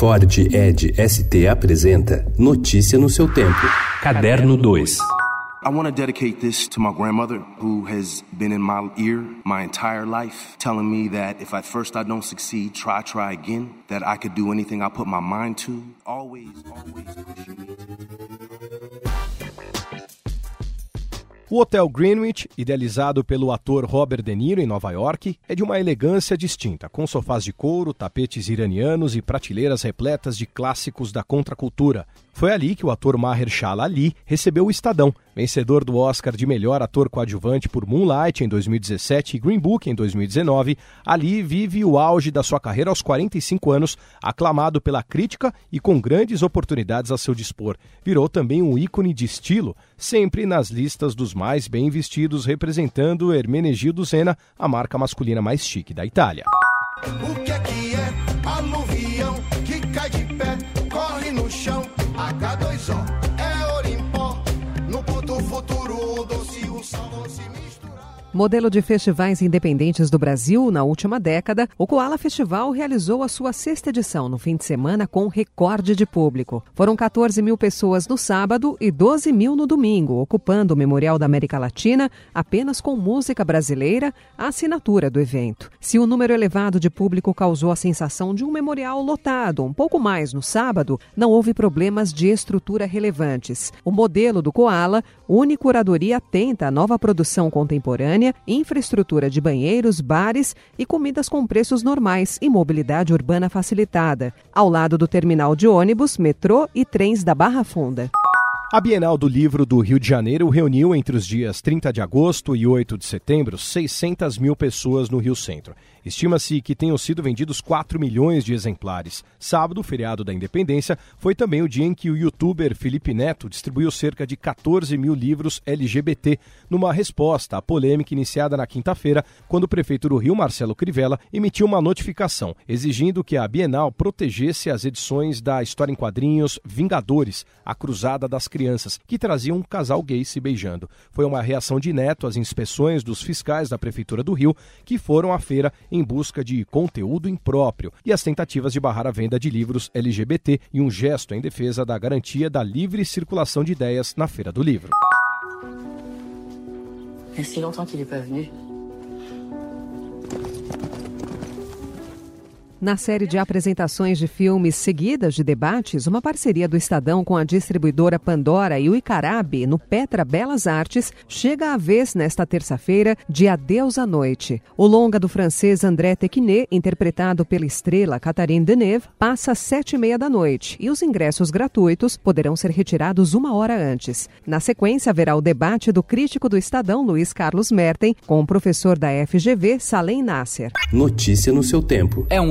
Ford Ed ST apresenta Notícia no seu tempo. Caderno 2. I want to dedicate this to my grandmother who has been in my ear my entire life, telling me that if at first I don't succeed, try, try again, that I could do anything I put my mind to. Always, always pushing O Hotel Greenwich, idealizado pelo ator Robert De Niro em Nova York, é de uma elegância distinta, com sofás de couro, tapetes iranianos e prateleiras repletas de clássicos da contracultura. Foi ali que o ator Mahershala Ali recebeu o Estadão, vencedor do Oscar de melhor ator coadjuvante por Moonlight em 2017 e Green Book em 2019. Ali vive o auge da sua carreira aos 45 anos, aclamado pela crítica e com grandes oportunidades a seu dispor. Virou também um ícone de estilo, sempre nas listas dos mais bem vestidos, representando Hermenegildo Senna, a marca masculina mais chique da Itália. O que é que é aluvião que cai de pé, corre no chão, H2O, Modelo de festivais independentes do Brasil, na última década, o Koala Festival realizou a sua sexta edição no fim de semana com recorde de público. Foram 14 mil pessoas no sábado e 12 mil no domingo, ocupando o Memorial da América Latina apenas com música brasileira, a assinatura do evento. Se o número elevado de público causou a sensação de um memorial lotado, um pouco mais no sábado, não houve problemas de estrutura relevantes. O modelo do Koala une curadoria atenta à nova produção contemporânea infraestrutura de banheiros, bares e comidas com preços normais e mobilidade urbana facilitada, ao lado do terminal de ônibus, metrô e trens da Barra Funda. A Bienal do Livro do Rio de Janeiro reuniu entre os dias 30 de agosto e 8 de setembro 600 mil pessoas no Rio Centro. Estima-se que tenham sido vendidos 4 milhões de exemplares. Sábado, feriado da Independência, foi também o dia em que o youtuber Felipe Neto distribuiu cerca de 14 mil livros LGBT, numa resposta à polêmica iniciada na quinta-feira, quando o prefeito do Rio, Marcelo Crivella, emitiu uma notificação exigindo que a Bienal protegesse as edições da história em quadrinhos Vingadores, a Cruzada das Crianças, que traziam um casal gay se beijando. Foi uma reação de Neto às inspeções dos fiscais da Prefeitura do Rio, que foram à feira em busca de conteúdo impróprio e as tentativas de barrar a venda de livros LGBT e um gesto em defesa da garantia da livre circulação de ideias na Feira do Livro. Na série de apresentações de filmes seguidas de debates, uma parceria do Estadão com a distribuidora Pandora e o Icarabe, no Petra Belas Artes, chega a vez nesta terça-feira de Adeus à Noite. O longa do francês André Tequinet, interpretado pela estrela Catherine Deneuve, passa às sete e meia da noite e os ingressos gratuitos poderão ser retirados uma hora antes. Na sequência, haverá o debate do crítico do Estadão, Luiz Carlos Merten, com o professor da FGV, Salem Nasser. Notícia no seu tempo. É um